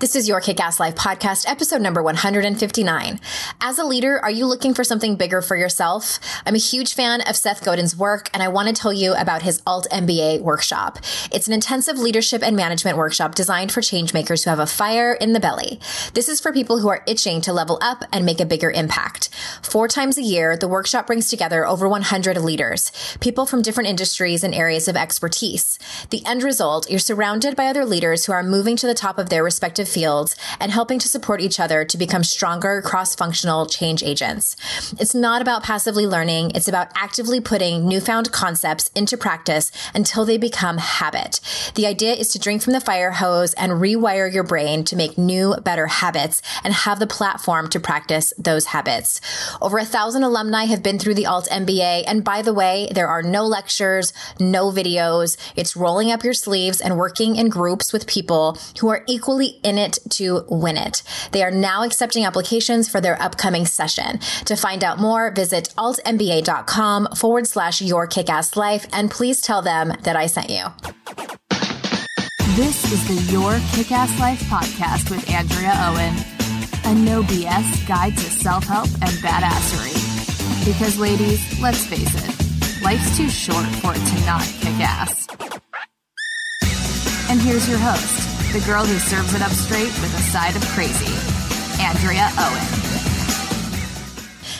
This is your Kick Ass Life podcast, episode number 159. As a leader, are you looking for something bigger for yourself? I'm a huge fan of Seth Godin's work, and I want to tell you about his Alt MBA workshop. It's an intensive leadership and management workshop designed for changemakers who have a fire in the belly. This is for people who are itching to level up and make a bigger impact. Four times a year, the workshop brings together over 100 leaders, people from different industries and areas of expertise. The end result, you're surrounded by other leaders who are moving to the top of their respective fields and helping to support each other to become stronger cross-functional change agents. It's not about passively learning. It's about actively putting newfound concepts into practice until they become habit. The idea is to drink from the fire hose and rewire your brain to make new, better habits and have the platform to practice those habits. Over a thousand alumni have been through the Alt MBA. And by the way, there are no lectures, no videos. It's rolling up your sleeves and working in groups with people who are equally it to win it. They are now accepting applications for their upcoming session. To find out more, visit altmba.com forward slash your kickass life and please tell them that I sent you. This is the Your Kickass Life podcast with Andrea Owen, a no BS guide to self help and badassery. Because, ladies, let's face it, life's too short for it to not kick ass. And here's your host, the girl who serves it up straight with a side of crazy, Andrea Owen.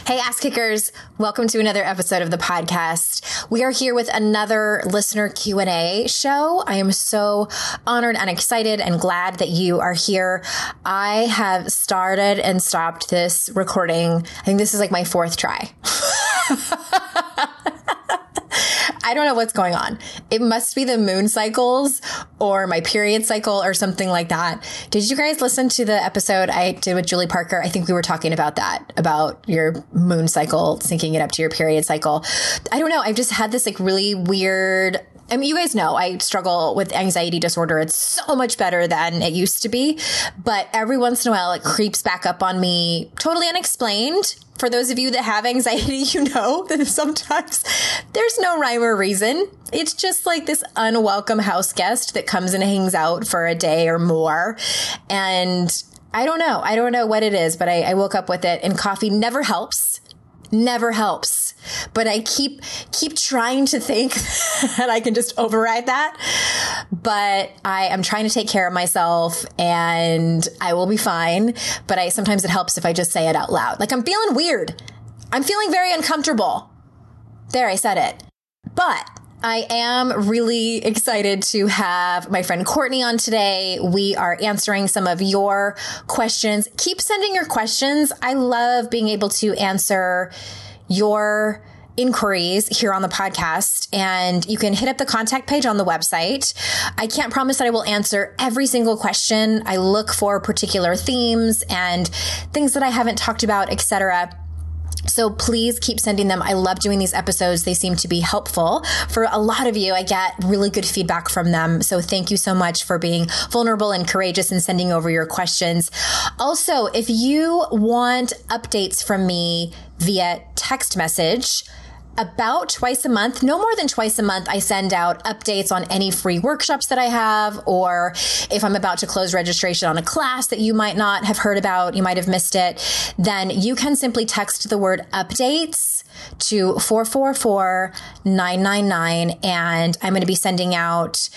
Hey, ass kickers. Welcome to another episode of the podcast. We are here with another listener Q&A show. I am so honored and excited and glad that you are here. I have started and stopped this recording. I think this is like my fourth try. I don't know what's going on. It must be the moon cycles or my period cycle or something like that. Did you guys listen to the episode I did with Julie Parker? I think we were talking about that, about your moon cycle, syncing it up to your period cycle. I don't know. I've just had this like really weird I mean, you guys know I struggle with anxiety disorder. It's so much better than it used to be. But every once in a while, it creeps back up on me totally unexplained. For those of you that have anxiety, you know that sometimes there's no rhyme or reason. It's just like this unwelcome house guest that comes and hangs out for a day or more. And I don't know. I don't know what it is, but I, I woke up with it and coffee never helps. Never helps but I keep keep trying to think that I can just override that. But I am trying to take care of myself and I will be fine. But I sometimes it helps if I just say it out loud. Like I'm feeling weird. I'm feeling very uncomfortable. There, I said it. But I am really excited to have my friend Courtney on today. We are answering some of your questions. Keep sending your questions. I love being able to answer your inquiries here on the podcast and you can hit up the contact page on the website. I can't promise that I will answer every single question. I look for particular themes and things that I haven't talked about, etc. So please keep sending them. I love doing these episodes. They seem to be helpful for a lot of you. I get really good feedback from them. So thank you so much for being vulnerable and courageous and sending over your questions. Also, if you want updates from me via text message, about twice a month, no more than twice a month, I send out updates on any free workshops that I have, or if I'm about to close registration on a class that you might not have heard about, you might have missed it, then you can simply text the word updates to 444 999 and I'm going to be sending out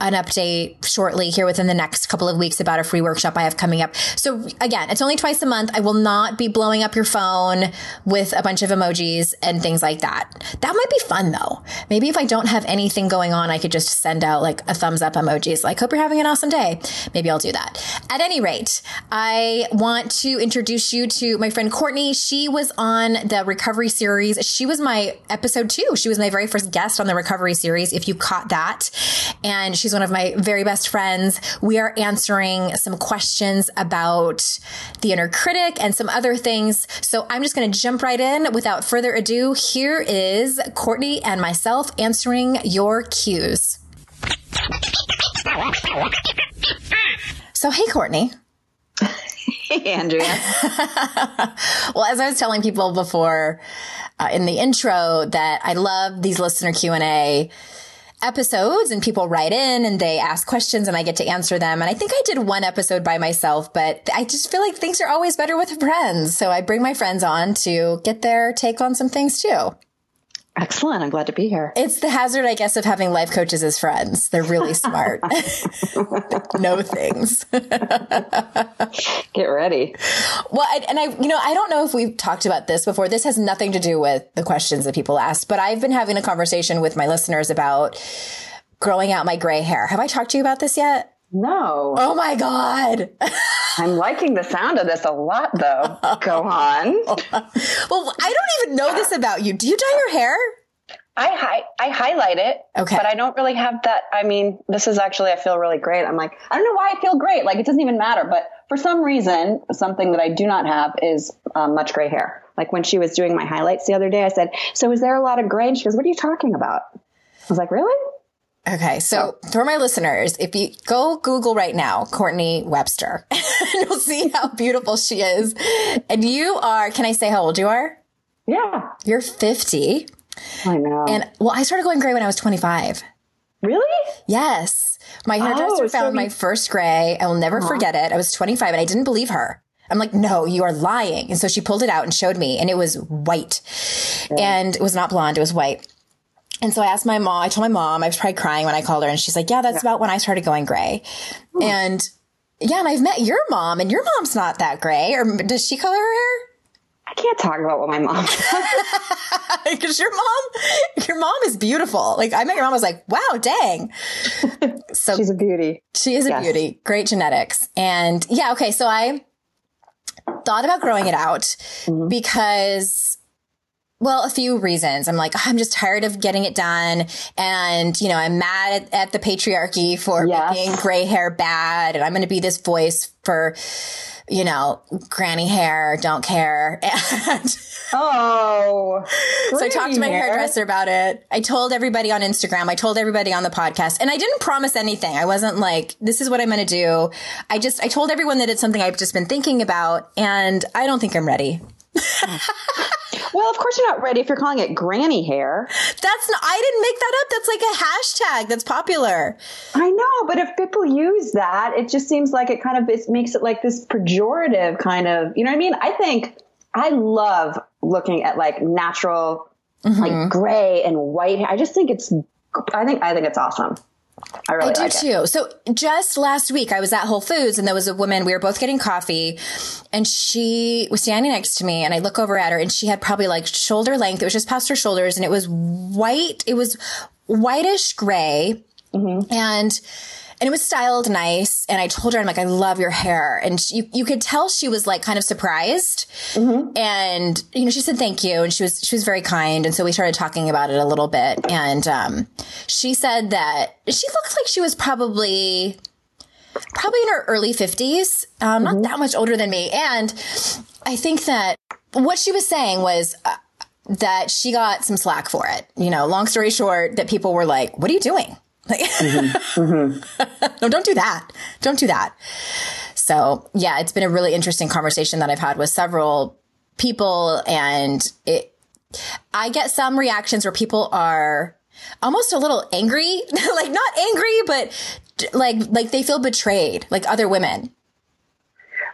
an update shortly here within the next couple of weeks about a free workshop I have coming up. So again, it's only twice a month. I will not be blowing up your phone with a bunch of emojis and things like that. That might be fun though. Maybe if I don't have anything going on, I could just send out like a thumbs up emojis like, hope you're having an awesome day. Maybe I'll do that. At any rate, I want to introduce you to my friend Courtney. She was on the recovery series. She was my episode two. She was my very first guest on the recovery series. If you caught that and she She's one of my very best friends. We are answering some questions about the inner critic and some other things. So I'm just going to jump right in without further ado. Here is Courtney and myself answering your cues. So, hey, Courtney. Hey, Andrea. well, as I was telling people before uh, in the intro that I love these listener Q&A episodes and people write in and they ask questions and I get to answer them. And I think I did one episode by myself, but I just feel like things are always better with friends. So I bring my friends on to get their take on some things too. Excellent. I'm glad to be here. It's the hazard, I guess, of having life coaches as friends. They're really smart. know things. Get ready. Well, I, and I, you know, I don't know if we've talked about this before. This has nothing to do with the questions that people ask, but I've been having a conversation with my listeners about growing out my gray hair. Have I talked to you about this yet? No. Oh my God. I'm liking the sound of this a lot, though. Go on. well, I don't even know this about you. Do you dye your hair? I hi- I highlight it, okay, but I don't really have that. I mean, this is actually I feel really great. I'm like I don't know why I feel great. Like it doesn't even matter. But for some reason, something that I do not have is um, much gray hair. Like when she was doing my highlights the other day, I said, "So is there a lot of gray?" And she goes, "What are you talking about?" I was like, "Really?" Okay, so for my listeners, if you go Google right now, Courtney Webster, you'll see how beautiful she is. And you are, can I say how old you are? Yeah. You're 50. I know. And well, I started going gray when I was 25. Really? Yes. My hairdresser Oh, so found you- my first gray. I will never uh-huh. forget it. I was 25 and I didn't believe her. I'm like, no, you are lying. And so she pulled it out and showed me and it was white and it was not blonde. It was white. And so I asked my mom, I told my mom, I was probably crying when I called her and she's like, yeah, that's about when I started going gray. And yeah, and I've met your mom and your mom's not that gray or does she color her hair? I can't talk about what my mom. Because your mom, your mom is beautiful. Like I met your mom, I was like, wow, dang. So She's a beauty. She is a Yes. beauty. Great genetics. And yeah, okay. So I thought about growing it out mm-hmm. because, well, a few reasons. I'm like, ah, I'm just tired of getting it done. And, you know, I'm mad at, at the patriarchy for Yes. making gray hair bad. And I'm going to be this voice for, you know, granny hair, don't care. And Oh. so I talked to my hair. hairdresser about it. I told everybody on Instagram. I told everybody on the podcast. And I didn't promise anything. I wasn't like, this is what I'm going to do. I just, I told everyone that it's something I've just been thinking about. And I don't think I'm ready. Well, of course you're not ready if you're calling it granny hair. That's not, I didn't make that up. That's like a hashtag that's popular. I know, but if people use that, it just seems like it kind of it makes it like this pejorative kind of, you know what I mean? I think I love looking at like natural, like mm-hmm. gray and white. hair. I just think it's, I think, I think it's awesome. I really I do like too. So just last week, I was at Whole Foods and there was a woman, we were both getting coffee and she was standing next to me and I look over at her and she had probably like shoulder length. It was just past her shoulders and it was white. It was whitish gray mm-hmm. and, and it was styled nice. And I told her, I'm like, I love your hair. And she, you, you could tell she was like kind of surprised. And, you know, she said thank you. And she was, she was very kind. And so we started talking about it a little bit. And, um, she said that she looked like she was probably, probably in her early 50s, um, not that much older than me. And I think that what she was saying was, uh, that she got some slack for it. You know, long story short, that people were like, what are you doing? Like, no, don't do that. Don't do that. So yeah, it's been a really interesting conversation that I've had with several people and it, I get some reactions where people are almost a little angry, like not angry, but like, like they feel betrayed, like other women.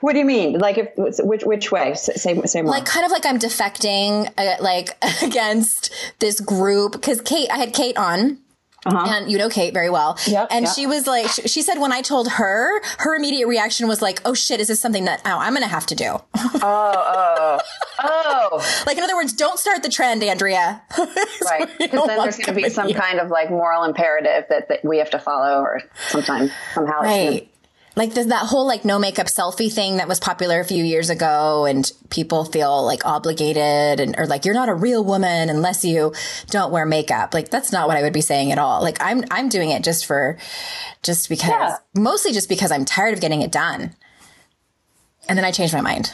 What do you mean? Like if, which, which way? S- Say, say more. like kind of like I'm defecting uh, like against this group because Kate, I had Kate on. And you know Kate very well. Uh-huh. Yep, and yep. she was like, she, she said when I told her, her immediate reaction was like, oh shit, is this something that oh, I'm going to have to do? oh, oh, oh. like, in other words, don't start the trend, Andrea. right. Because then there's going to be some kind of like moral imperative that, that we have to follow or sometime, somehow. Right. Like that whole like no makeup selfie thing that was popular a few years ago and people feel like obligated and or like you're not a real woman unless you don't wear makeup. Like that's not what I would be saying at all. Like I'm I'm doing it just for just because Yeah. mostly just because I'm tired of getting it done. And then I changed my mind.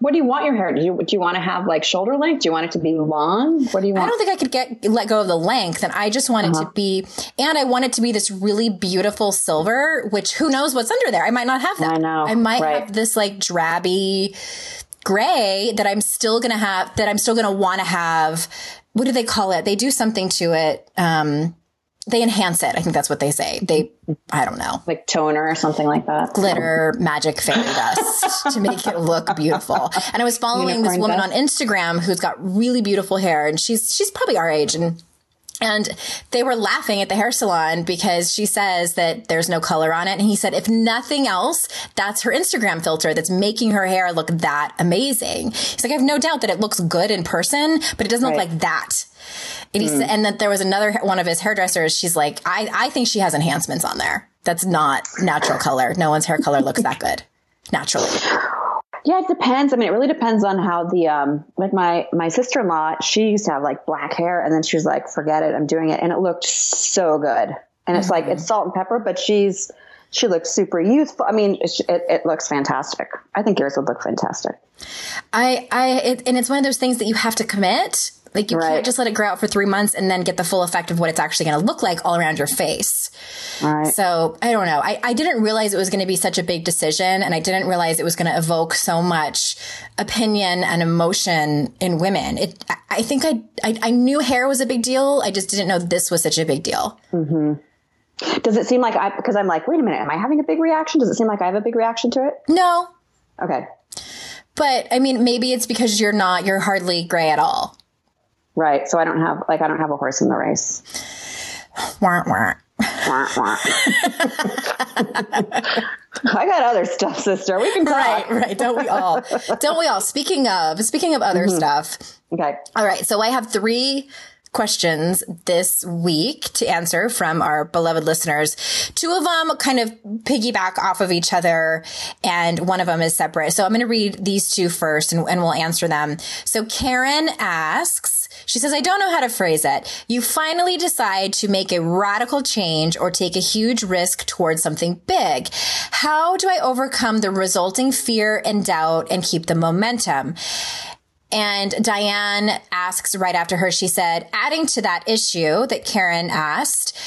What do you want your hair? Do you, do you want to have like shoulder length? Do you want it to be long? What do you want? I don't think I could get let go of the length, and I just want it to be, and I want it to be this really beautiful silver. Which who knows what's under there? I might not have that. I know, I might right. have this like drabby gray that I'm still gonna have. That I'm still gonna want to have. What do they call it? They do something to it. Um, they enhance it. I think that's what they say. They, I don't know, like toner or something like that. glitter, magic fairy dust to make it look beautiful. And I was following this woman dust. on Instagram who's got really beautiful hair, and she's she's probably our age and. And they were laughing at the hair salon because she says that there's no color on it. And he said, if nothing else, that's her Instagram filter that's making her hair look that amazing. He's like, I have no doubt that it looks good in person, but it doesn't look like that. And, he said, and that there was another one of his hairdressers. She's like, I, I think she has enhancements on there. That's not natural color. No one's hair color looks that good naturally. Yeah, it depends. I mean, it really depends on how the um like my my sister in law. She used to have like black hair, and then she was like, "Forget it, I'm doing it," and it looked so good. And it's like it's salt and pepper, but she's she looks super youthful. I mean, it, it, it looks fantastic. I think yours would look fantastic. I, I, it, and it's one of those things that you have to commit. Like you Right. can't just let it grow out for three months and then get the full effect of what it's actually going to look like all around your face. Right. So I don't know. I, I didn't realize it was going to be such a big decision and I didn't realize it was going to evoke so much opinion and emotion in women. It, I- I think I, I, I knew hair was a big deal. I just didn't know this was such a big deal. Hmm. Does it seem like I because I'm like, wait a minute, am I having a big reaction? Does it seem like I have a big reaction to it? No, Okay. but I mean, maybe it's because you're not, you're hardly gray at all. Right. So I don't have like I don't have a horse in the race. Wah, wah. Wah, wah. I got other stuff, sister. We can talk. Right, right. Don't we all? Don't we all? Speaking of, speaking of other mm-hmm. stuff. Okay. All right. So I have three questions this week to answer from our beloved listeners. Two of them kind of piggyback off of each other and one of them is separate. So I'm going to read these two first and, and we'll answer them. So Karen asks, she says, I don't know how to phrase it. You finally decide to make a radical change or take a huge risk towards something big. How do I overcome the resulting fear and doubt and keep the momentum? And Diane asks right after her, she said, adding to that issue that Karen asked,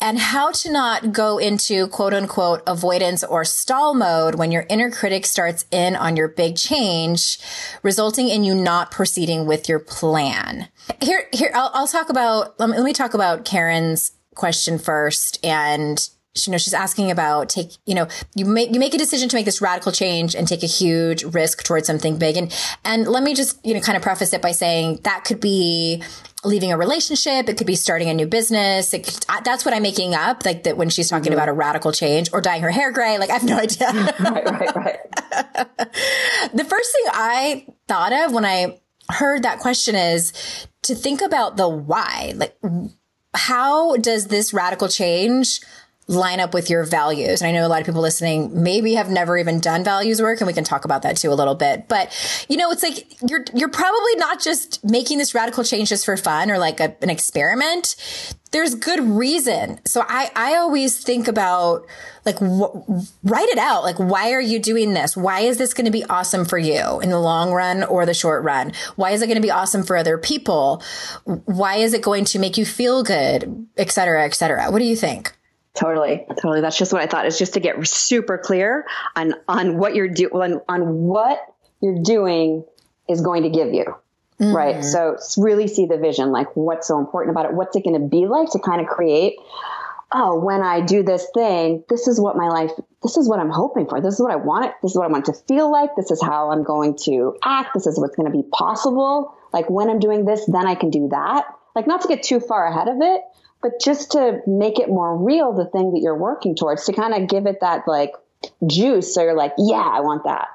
and how to not go into quote unquote avoidance or stall mode when your inner critic starts in on your big change, resulting in you not proceeding with your plan. Here, here, I'll, I'll talk about, let me, let me talk about Karen's question first and you know she's asking about take you know you make you make a decision to make this radical change and take a huge risk towards something big. And and let me just you know kind of preface it by saying that could be leaving a relationship. It could be starting a new business. It could, that's what i'm making up like that when she's talking mm-hmm. about a radical change or dyeing her hair gray. Like i have no idea. Right, right, right. the first thing I thought of when I heard that question is to think about the why. Like, how does this radical change line up with your values? And I know a lot of people listening maybe have never even done values work and we can talk about that too a little bit. But, you know, it's like you're, you're probably not just making this radical change just for fun or like a, an experiment. There's good reason. So I, I always think about like, wh- write it out. Like, why are you doing this? Why is this going to be awesome for you in the long run or the short run? Why is it going to be awesome for other people? Why is it going to make you feel good, et cetera, et cetera? What do you think? Totally, totally. That's just what I thought. Is just to get super clear on on what you're doing, on, on what you're doing is going to give you. Right. Mm. So really see the vision, like what's so important about it. What's it going to be like to kind of create? Oh, when I do this thing, this is what my life, this is what I'm hoping for. This is what I want it. This is what I want to feel like. This is how I'm going to act. This is what's going to be possible. Like when I'm doing this, then I can do that. Like not to get too far ahead of it, but just to make it more real, the thing that you're working towards, to kind of give it that like juice. So you're like, yeah, I want that.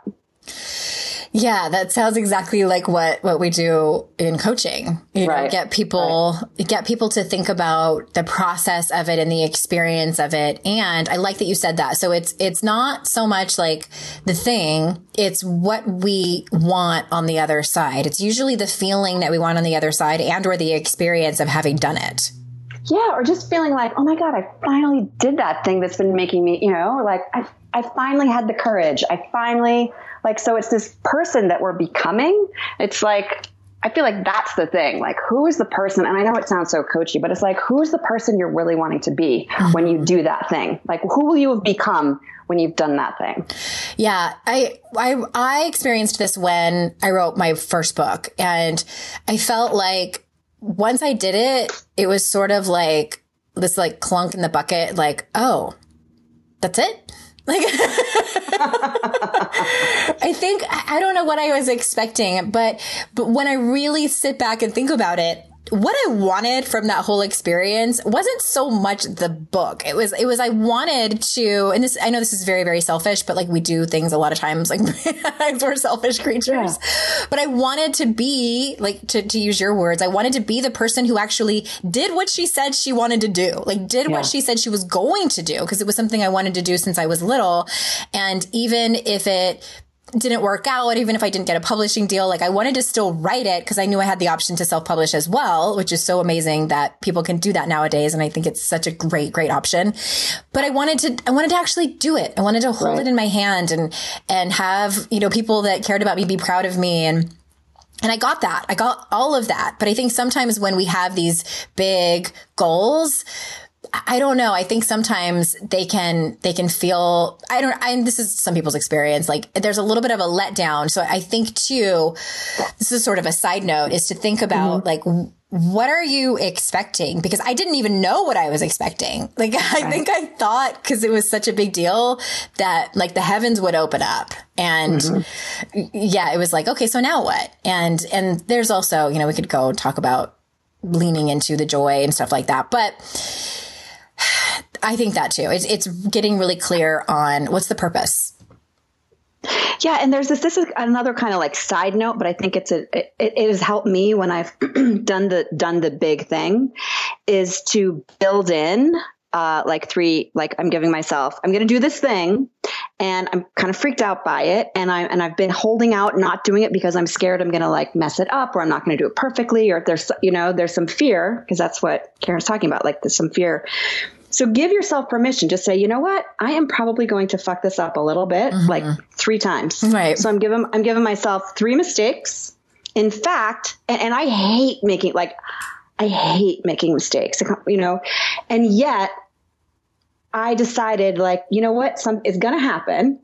Yeah, that sounds exactly like what what we do in coaching. You know, Right. get people get people to think about the process of it and the experience of it. And I like that you said that. So it's it's not so much like the thing, it's what we want on the other side. It's usually the feeling that we want on the other side and or the experience of having done it. Yeah, or just feeling like, oh my God, I finally did that thing that's been making me, you know, like I, I finally had the courage. I finally, like, so it's this person that we're becoming. It's like, I feel like that's the thing. Like, who is the person? And I know it sounds so coachy, but it's like, who's the person you're really wanting to be mm-hmm. when you do that thing? Like, who will you have become when you've done that thing? Yeah, I, I, I experienced this when I wrote my first book and I felt like once I did it, it was sort of like this like clunk in the bucket, like, oh, that's it? Like, I think, I don't know what I was expecting, but, but when I really sit back and think about it, what I wanted from that whole experience wasn't so much the book. It was, it was, I wanted to, and this, I know this is very, very selfish, but like we do things a lot of times, like we're selfish creatures, yeah. but I wanted to be like, to, to use your words, I wanted to be the person who actually did what she said she wanted to do, like did yeah. what she said she was going to do. Cause it was something I wanted to do since I was little. And even if it, didn't work out, even if I didn't get a publishing deal, like I wanted to still write it because I knew I had the option to self publish as well, which is so amazing that people can do that nowadays. And I think it's such a great, great option. But I wanted to, I wanted to actually do it. I wanted to hold right. it in my hand and, and have, you know, people that cared about me be proud of me and, and I got that. I got all of that. But I think sometimes when we have these big goals, I don't know. I think sometimes they can they can feel I don't I this is some people's experience like there's a little bit of a letdown. So I think too this is sort of a side note is to think about mm-hmm. like what are you expecting? Because I didn't even know what I was expecting. Like, I think I thought because it was such a big deal that like the heavens would open up. And mm-hmm. yeah, it was like, okay, so now what? And, and there's also, you know, we could go talk about leaning into the joy and stuff like that. But I think that too. It's, it's getting really clear on what's the purpose. Yeah, and there's this. This is another kind of like side note, but I think it's a. It, it has helped me when I've done the done the big thing, is to build in uh, like three. Like I'm giving myself, I'm going to do this thing, and I'm kind of freaked out by it, and I and I've been holding out, not doing it because I'm scared I'm going to like mess it up, or I'm not going to do it perfectly, or if there's you know there's some fear because that's what Karen's talking about, like there's some fear so give yourself permission. Just say, you know what? I am probably going to fuck this up a little bit, mm-hmm. like three times. Right. So I'm giving I'm giving myself three mistakes. In fact, and, and I hate making like I hate making mistakes, you know, and yet I decided like, you know what? Some is gonna happen.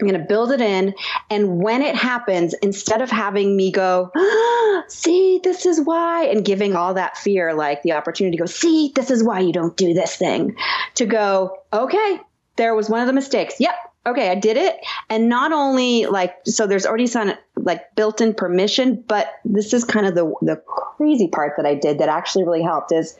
I'm going to build it in. And when it happens, instead of having me go, ah, see, this is why, and giving all that fear, like the opportunity to go, see, this is why you don't do this thing, to go, okay, there was one of the mistakes. Yep. Okay, I did it. And not only like, so there's already some like built in permission, but this is kind of the, the crazy part that I did that actually really helped is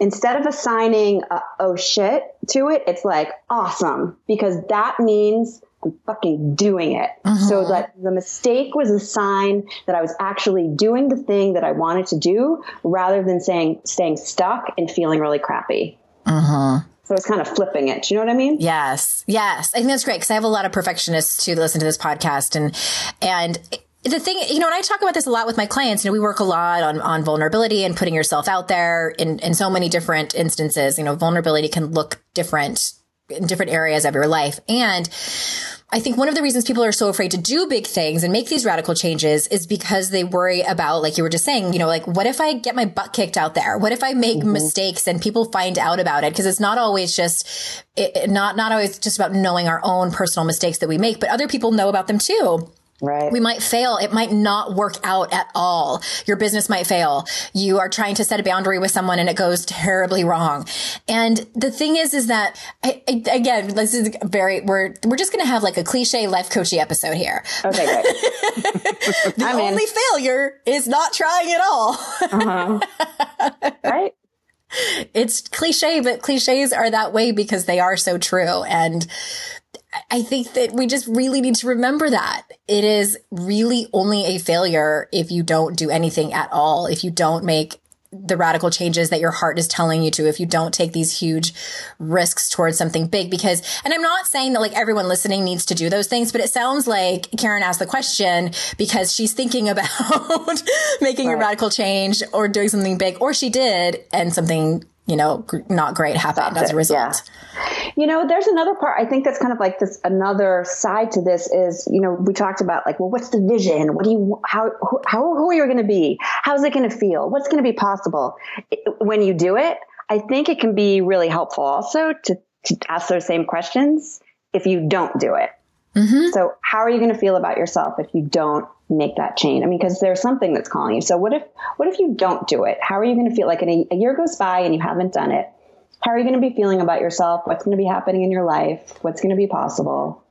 instead of assigning oh shit to it, it's like awesome because that means I'm fucking doing it. So that the mistake was a sign that I was actually doing the thing that I wanted to do rather than saying, staying stuck and feeling really crappy. Mm-hmm. So it's kind of flipping it. Do you know what I mean? Yes. Yes. I think that's great because I have a lot of perfectionists who listen to this podcast and, and the thing, you know, and I talk about this a lot with my clients, you know, we work a lot on, on vulnerability and putting yourself out there in, in so many different instances. You know, vulnerability can look different in different areas of your life. And I think one of the reasons people are so afraid to do big things and make these radical changes is because they worry about, like you were just saying, you know, like, what if I get my butt kicked out there? What if I make mm-hmm. mistakes and people find out about it? Cause it's not always just, it, not, not always just about knowing our own personal mistakes that we make, but other people know about them too. Right. We might fail. It might not work out at all. Your business might fail. You are trying to set a boundary with someone and it goes terribly wrong. And the thing is, is that I, I, again, this is very, we're, we're just going to have like a cliche life coachy episode here. Okay, great. the I'm only in. failure is not trying at all. uh-huh. Right. It's cliche, but cliches are that way because they are so true. And I think that we just really need to remember that it is really only a failure if you don't do anything at all, if you don't make the radical changes that your heart is telling you to if you don't take these huge risks towards something big because and I'm not saying that like everyone listening needs to do those things but it sounds like Karen asked the question because she's thinking about making right. a radical change or doing something big or she did and something you know, not great happened that's as a result. Yeah. You know, there's another part. I think that's kind of like this. Another side to this is, you know, we talked about like, well, what's the vision? What do you, how, who, how, who are you going to be? How's it going to feel? What's going to be possible when you do it? I think it can be really helpful also to, to ask those same questions if you don't do it. Mm-hmm. So how are you going to feel about yourself if you don't make that change? I mean, because there's something that's calling you. So what if what if you don't do it? How are you going to feel? Like a, a year goes by and you haven't done it. How are you going to be feeling about yourself? What's going to be happening in your life? What's going to be possible?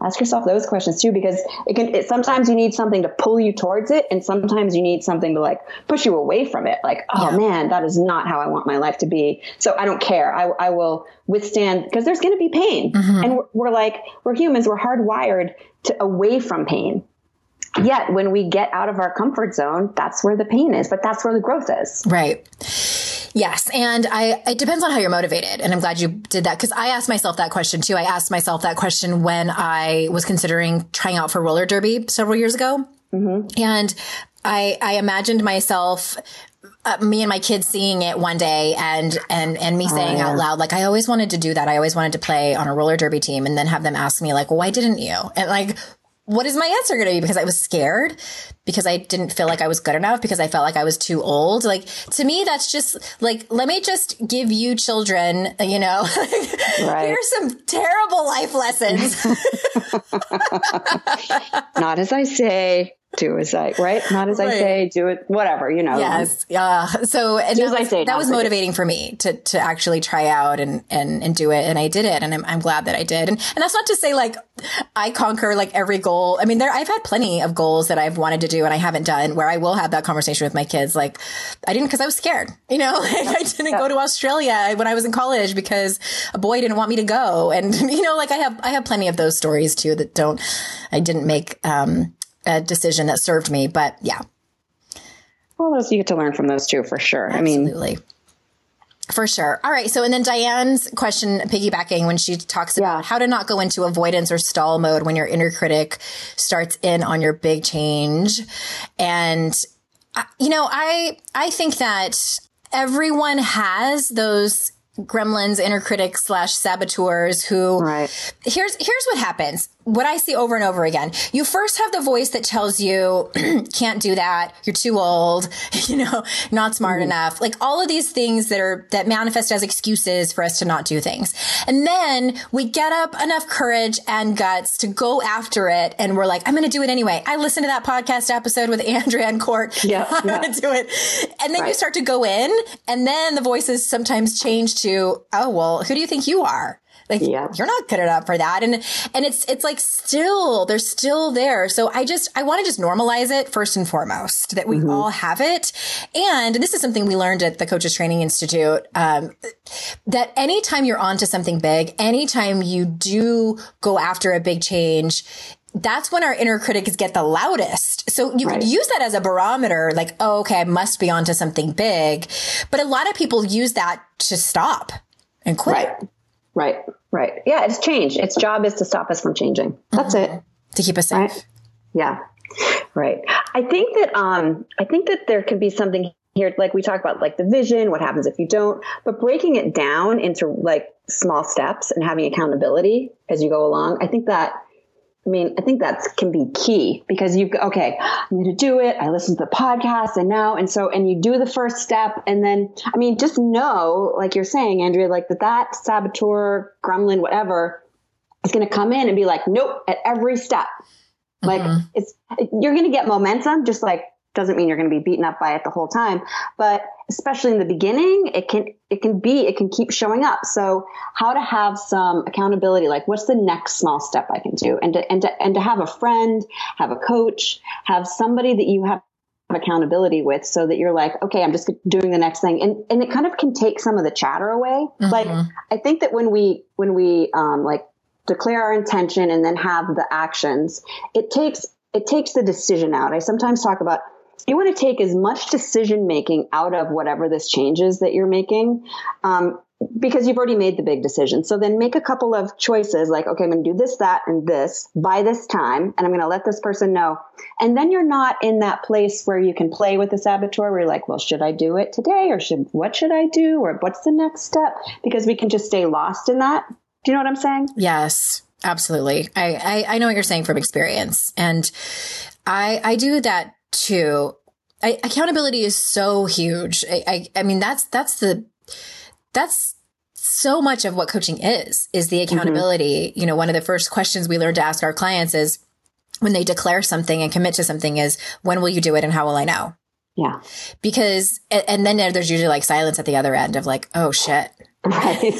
Ask yourself those questions too, because it can. It, sometimes you need something to pull you towards it, and sometimes you need something to like push you away from it. Like, oh man, that is not how I want my life to be. So I don't care. I, I will withstand because there's going to be pain, mm-hmm. and we're, we're like we're humans. We're hardwired to away from pain. Yet when we get out of our comfort zone, that's where the pain is, but that's where the growth is. Right. Yes. And I, it depends on how you're motivated. And I'm glad you did that because I asked myself that question too. I asked myself that question when I was considering trying out for roller derby several years ago. Mm-hmm. And I, I imagined myself uh, me and my kids seeing it one day and and and me oh, saying oh, yeah. out loud like I always wanted to do that. I always wanted to play on a roller derby team and then have them ask me like, well, "Why didn't you?" And like what is my answer going to be? Because I was scared, because I didn't feel like I was good enough, because I felt like I was too old. Like to me, that's just like, let me just give you children, you know, right. here's some terrible life lessons. Not as I say, do as I right, not as right. I say, do it, whatever you know. Yes, yeah. So and that, was, say, that was motivating for me to to actually try out and and and do it, and I did it, and I'm I'm glad that I did. And and that's not to say like I conquer like every goal. I mean, there I've had plenty of goals that I've wanted to do and I haven't done. Where I will have that conversation with my kids, like I didn't because I was scared. You know, like I didn't yeah. go to Australia when I was in college because a boy didn't want me to go, and you know, like I have I have plenty of those stories too that don't I didn't make. um a decision that served me. But yeah. Well, you get to learn from those too, for sure. Absolutely. I mean, for sure. All right. So, and then Diane's question, piggybacking when she talks about yeah. how to not go into avoidance or stall mode when your inner critic starts in on your big change. And, uh, you know, I, I think that everyone has those gremlins, inner critics slash saboteurs who, right. here's, here's what happens what I see over and over again. You first have the voice that tells you, can't do that. You're too old, you know, not smart mm-hmm. enough. Like all of these things that are, that manifest as excuses for us to not do things. And then we get up enough courage and guts to go after it. And we're like, I'm going to do it anyway. I listened to that podcast episode with Andrea and Court. Yeah. I'm yeah. going to do it. And then right. you start to go in and then the voices sometimes change to, oh, well, who do you think you are? Like yeah. you're not good enough for that. And, and it's, it's like still, they're still there. So I just, I want to just normalize it first and foremost that we mm-hmm. all have it. And this is something we learned at the Coaches Training Institute. Um, that anytime you're onto something big, anytime you do go after a big change, that's when our inner critics get the loudest. So you right. could use that as a barometer, like, oh, okay, I must be onto something big. But a lot of people use that to stop and quit. Right. Right. Right. Yeah, it's change. Its job is to stop us from changing. That's mm-hmm. it. To keep us safe. Right? Yeah. Right. I think that um I think that there can be something here like we talk about like the vision, what happens if you don't, but breaking it down into like small steps and having accountability as you go along. I think that I mean, I think that can be key because you, okay, I'm going to do it. I listen to the podcast and now, and so, and you do the first step. And then, I mean, just know, like you're saying, Andrea, like that, that saboteur, gremlin, whatever is going to come in and be like, nope, at every step. Like mm-hmm. it's, you're going to get momentum, just like doesn't mean you're going to be beaten up by it the whole time but especially in the beginning it can it can be it can keep showing up. So how to have some accountability like what's the next small step i can do? And to and to and to have a friend have a coach have somebody that you have accountability with so that you're like okay i'm just doing the next thing. And and it kind of can take some of the chatter away. Mm-hmm. like i think that when we when we um like declare our intention and then have the actions it takes it takes the decision out. I sometimes talk about you want to take as much decision making out of whatever this changes that you're making um, because you've already made the big decision. So then make a couple of choices like, okay, I'm going to do this, that, and this by this time, and I'm going to let this person know. And then you're not in that place where you can play with the saboteur where you're like, well, should I do it today or should, what should I do? Or what's the next step? Because we can just stay lost in that. Do you know what I'm saying? Yes. Absolutely. I, I, I know what you're saying from experience. And I, I do that too. I, accountability is so huge. I, I, I mean, that's, that's the, that's so much of what coaching is, is the mm-hmm. accountability. Mm-hmm. You know, one of the first questions we learn to ask our clients is when they declare something and commit to something is, when will you do it and how will I know? Yeah. Because, and then there's usually like silence at the other end of like, oh shit. Right.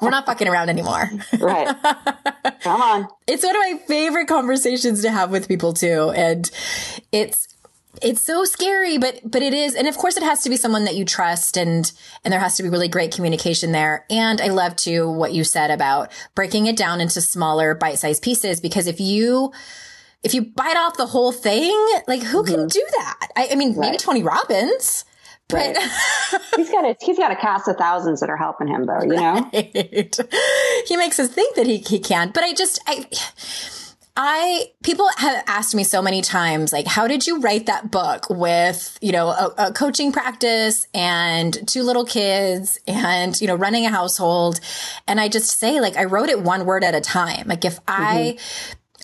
We're not fucking around anymore. right. Come on. It's one of my favorite conversations to have with people too. And it's, it's so scary, but, but it is. And of course it has to be someone that you trust and, and there has to be really great communication there. And I love too what you said about breaking it down into smaller bite sized pieces because if you, if you bite off the whole thing, like who mm-hmm. can do that? I, I mean, right. maybe Tony Robbins. But right. he's got a he's got a cast of thousands that are helping him though, you know? Right. He makes us think that he he can. But I just I I people have asked me so many times, like, how did you write that book with, you know, a, a, coaching practice and two little kids and, you know, running a household? And I just say, like, I wrote it one word at a time. Like, if mm-hmm. I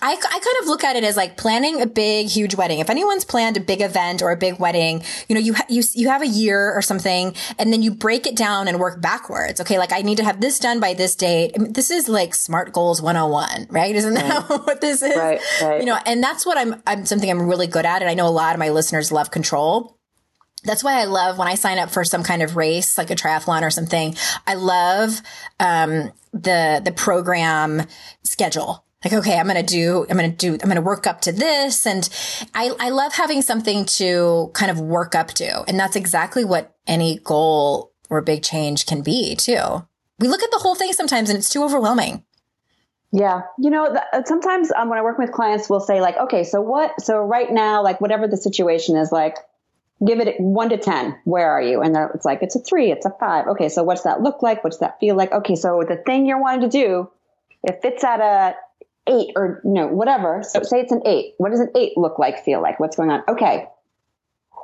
I, I kind of look at it as like planning a big, huge wedding. If anyone's planned a big event or a big wedding, you know, you, ha- you, you have a year or something and then you break it down and work backwards. Okay. Like I need to have this done by this date. I mean, this is like smart goals 101, right? Isn't that right. what this is? Right, right. You know, and that's what I'm, I'm something I'm really good at. And I know a lot of my listeners love control that's why I love when I sign up for some kind of race, like a triathlon or something. I love um, the the program schedule like, okay, I'm to do, I'm to do, I'm to work up to this. And I, I love having something to kind of work up to. And that's exactly what any goal or big change can be too. We look at the whole thing sometimes and it's too overwhelming. Yeah. You know, uh, sometimes um, when I work with clients, we'll say like, okay, so what, so right now, like whatever the situation is like, give it one to 10. Where are you? And it's like, it's a three, it's a five. Okay. So what's that look like? What's that feel like? Okay. So the thing you're wanting to do, if it's at a eight or no, whatever. So say it's an eight. What does an eight look like, feel like? What's going on? Okay.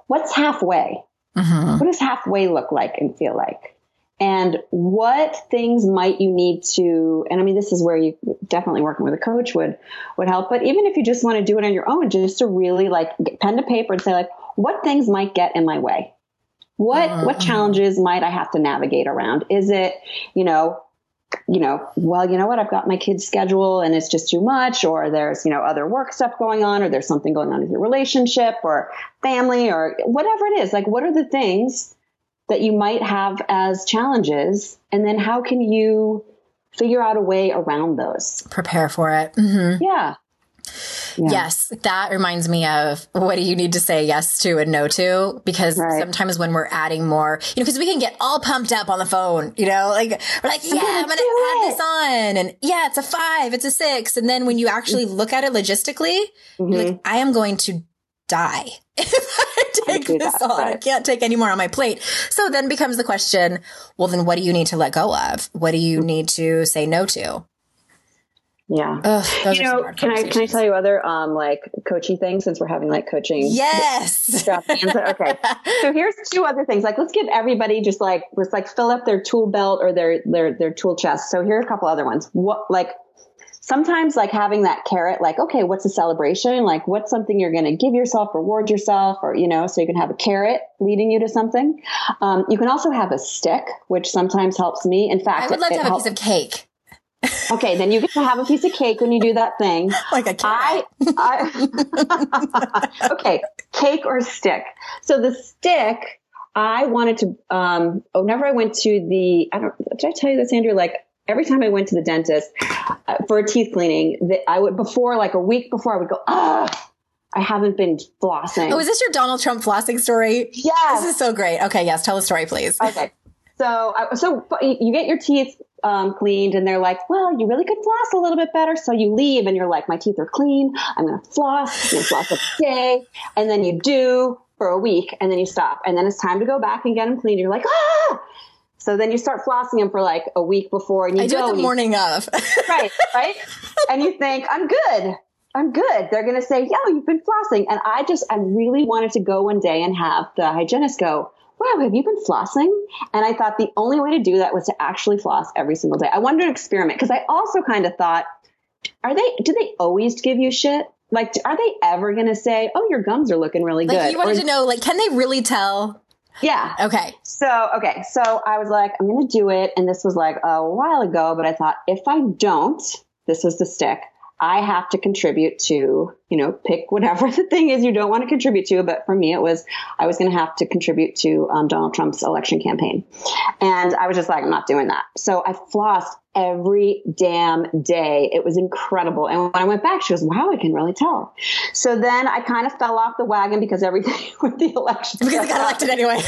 What's halfway? Mm-hmm. What does halfway look like and feel like? And what things might you need to, and I mean, this is where you definitely working with a coach would, would help. But even if you just want to do it on your own, just to really like get pen to paper and say like, what things might get in my way? What, uh-huh. what challenges might I have to navigate around? Is it, you know, you know, well, you know what, I've got my kids' schedule and it's just too much, or there's, you know, other work stuff going on, or there's something going on with your relationship or family or whatever it is. Like, what are the things that you might have as challenges? And then how can you figure out a way around those? Prepare for it. Mm-hmm. Yeah. Yeah. Yes, that reminds me of what do you need to say yes to and no to? Because right. sometimes when we're adding more, you know, because we can get all pumped up on the phone, you know, like we're like, yeah, I'm going to add this on. And yeah, it's a five, it's a six. And then when you actually look at it logistically, mm-hmm. you're like, I am going to die if I take this that, on. Right. I can't take any more on my plate. So then becomes the question, well, then what do you need to let go of? What do you need to say no to? Yeah. Ugh, you know, can I can I tell you other um like coaching things since we're having like coaching? Yes. okay. so here's two other things. Like let's give everybody just like let's like fill up their tool belt or their their their tool chest. So here are a couple other ones. What like sometimes like having that carrot like okay what's a celebration like what's something you're going to give yourself reward yourself or you know so you can have a carrot leading you to something um, you can also have a stick which sometimes helps me in fact i would love it, to have a piece of cake okay, then you get to have a piece of cake when you do that thing. Like a cake. I, I okay, cake or stick. So the stick, I wanted to. Um, oh, whenever I went to the, I don't. Did I tell you this, Andrew? Like every time I went to the dentist uh, for a teeth cleaning, that I would before like a week before I would go, ah. I haven't been flossing. Oh, is this your Donald Trump flossing story? Yes. This is so great. Okay, yes, tell the story, please. Okay. So, so you get your teeth um, cleaned and they're like, well, you really could floss a little bit better. So you leave and you're like, my teeth are clean. I'm going to floss. I'm going to floss every day. And then you do for a week and then you stop. And then it's time to go back and get them cleaned. You're like, ah! So then you start flossing them for like a week before and you I do it the morning you, of. right, right. And you think, I'm good. I'm good. They're going to say, yo, you've been flossing. And I just, I really wanted to go one day and have the hygienist go, wow, have you been flossing? And I thought the only way to do that was to actually floss every single day. I wanted to experiment because I also kind of thought, are they, do they always give you shit? Like, are they ever going to say, oh, your gums are looking really like good? You wanted or, to know, like, can they really tell? Yeah. Okay. So, okay. So I was like, I'm going to do it. And this was like a while ago, but I thought if I don't, this was the stick. I have to contribute to, you know, pick whatever the thing is you don't want to contribute to. But for me, it was, I was going to have to contribute to um, Donald Trump's election campaign. And I was just like, I'm not doing that. So I flossed every damn day. It was incredible. And when I went back, she goes, wow, I can really tell. So then I kind of fell off the wagon because everything with the election. Because I got elected anyway.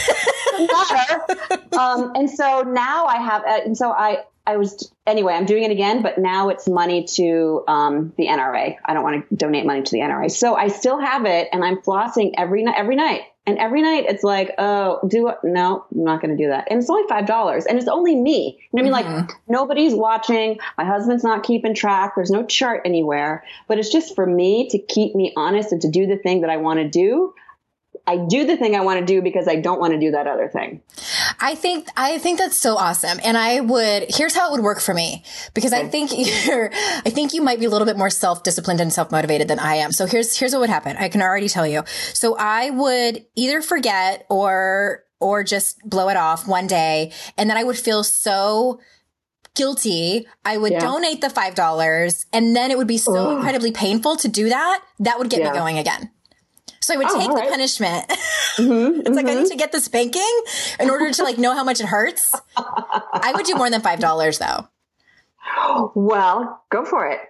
um, and so now I have, uh, and so I, I was anyway. I'm doing it again, but now it's money to um, the NRA. I don't want to donate money to the NRA, so I still have it, and I'm flossing every night. Every night, and every night it's like, oh, do? No, I'm not going to do that. And it's only five dollars, and it's only me. You know what I mean? Like nobody's watching. My husband's not keeping track. There's no chart anywhere, but it's just for me to keep me honest and to do the thing that I want to do. I do the thing I want to do because I don't want to do that other thing. I think I think that's so awesome. And I would here's how it would work for me because I think you're I think you might be a little bit more self-disciplined and self-motivated than I am. So here's here's what would happen. I can already tell you. So I would either forget or or just blow it off one day and then I would feel so guilty. I would yeah. donate the $5 and then it would be so Ugh. incredibly painful to do that. That would get yeah. me going again. So I would oh, take right. the punishment. Mm-hmm, it's like I need mm-hmm. to get the spanking in order to like know how much it hurts. I would do more than five dollars though. Well, go for it.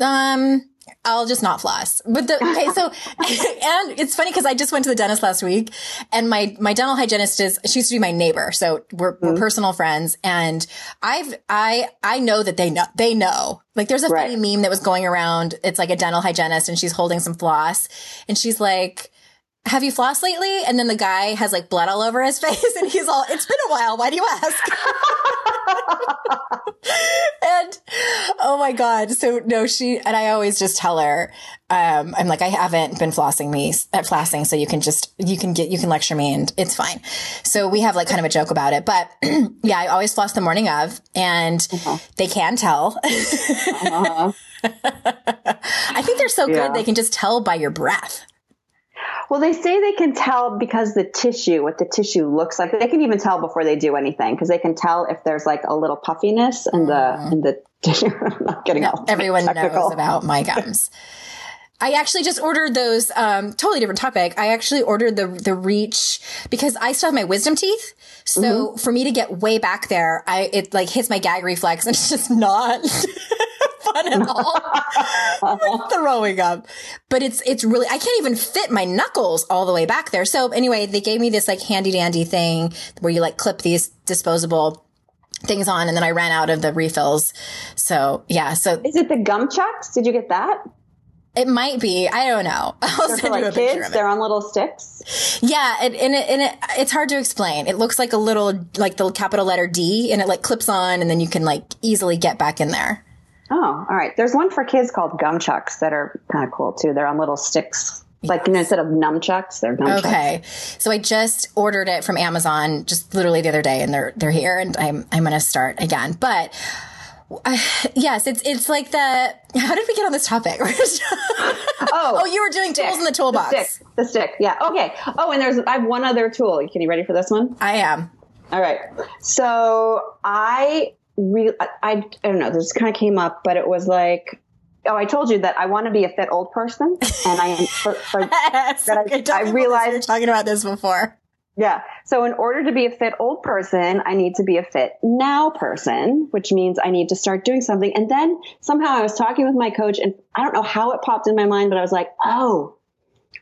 Um, I'll just not floss. But the, okay, so, and it's funny because I just went to the dentist last week and my, my dental hygienist is, she used to be my neighbor. So we're, mm-hmm. we're personal friends and I've, I, I know that they know, they know. Like there's a right. funny meme that was going around. It's like a dental hygienist and she's holding some floss and she's like, have you flossed lately? And then the guy has like blood all over his face and he's all, it's been a while. Why do you ask? and oh my God. So no, she, and I always just tell her, um, I'm like, I haven't been flossing me at uh, flossing. So you can just, you can get, you can lecture me and it's fine. So we have like kind of a joke about it, but yeah, I always floss the morning of and uh-huh. they can tell. uh-huh. I think they're so yeah. good. They can just tell by your breath. Well, they say they can tell because the tissue, what the tissue looks like. They can even tell before they do anything because they can tell if there's like a little puffiness in the mm. in the tissue. I'm not getting no, Everyone technical. knows about my gums. I actually just ordered those. Um, totally different topic. I actually ordered the the Reach because I still have my wisdom teeth. So mm-hmm. for me to get way back there, I it like hits my gag reflex, and it's just not fun at all. throwing up. But it's it's really I can't even fit my knuckles all the way back there. So anyway, they gave me this like handy dandy thing where you like clip these disposable things on and then I ran out of the refills. So yeah, so Is it the gum chucks? Did you get that? It might be. I don't know. I'll They're send like you a kids. They're on little sticks. Yeah, and, and, it, and it, it's hard to explain. It looks like a little like the capital letter D, and it like clips on, and then you can like easily get back in there. Oh, all right. There's one for kids called gum chucks that are kind of cool too. They're on little sticks. Like you know, instead of nunchucks, they're gum Okay, so I just ordered it from Amazon just literally the other day, and they're they're here, and I'm I'm gonna start again. But uh, yes, it's it's like the. How did we get on this topic? oh, oh, you were doing tools in the toolbox. The stick, the stick. Yeah. Okay. Oh, and there's I have one other tool. Can you ready for this one? I am. All right. So I really, I, I don't know, this kind of came up, but it was like, oh, I told you that I want to be a fit old person, and I for, for, that I, I realized you're talking about this before. Yeah. So in order to be a fit old person, I need to be a fit now person, which means I need to start doing something. And then somehow I was talking with my coach, and I don't know how it popped in my mind, but I was like, oh,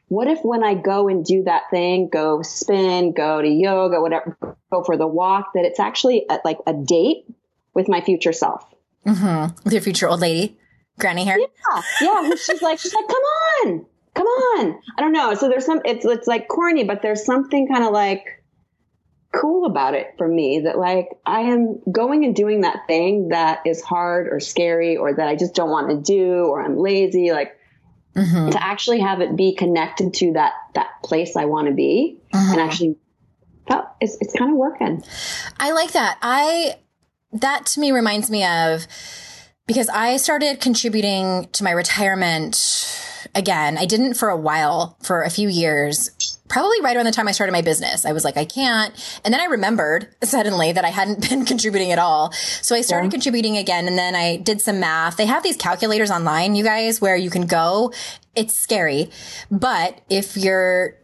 what if when I go and do that thing, go spin, go to yoga, whatever, go for the walk, that it's actually a, like a date with my future self. Mm-hmm. With your future old lady, granny hair. Yeah, yeah. She's like, she's like, come on, come on. I don't know. So there's some. It's it's like corny, but there's something kind of like cool about it for me that like I am going and doing that thing that is hard or scary or that I just don't want to do or I'm lazy. Like mm-hmm. to actually have it be connected to that that place I want to be mm-hmm. and actually. Oh, it's, it's kind of working. I like that. I that to me reminds me of because I started contributing to my retirement again. I didn't for a while, for a few years, probably right around the time I started my business. I was like, I can't. And then I remembered suddenly that I hadn't been contributing at all. So I started yeah. contributing again. And then I did some math. They have these calculators online, you guys, where you can go. It's scary. But if you're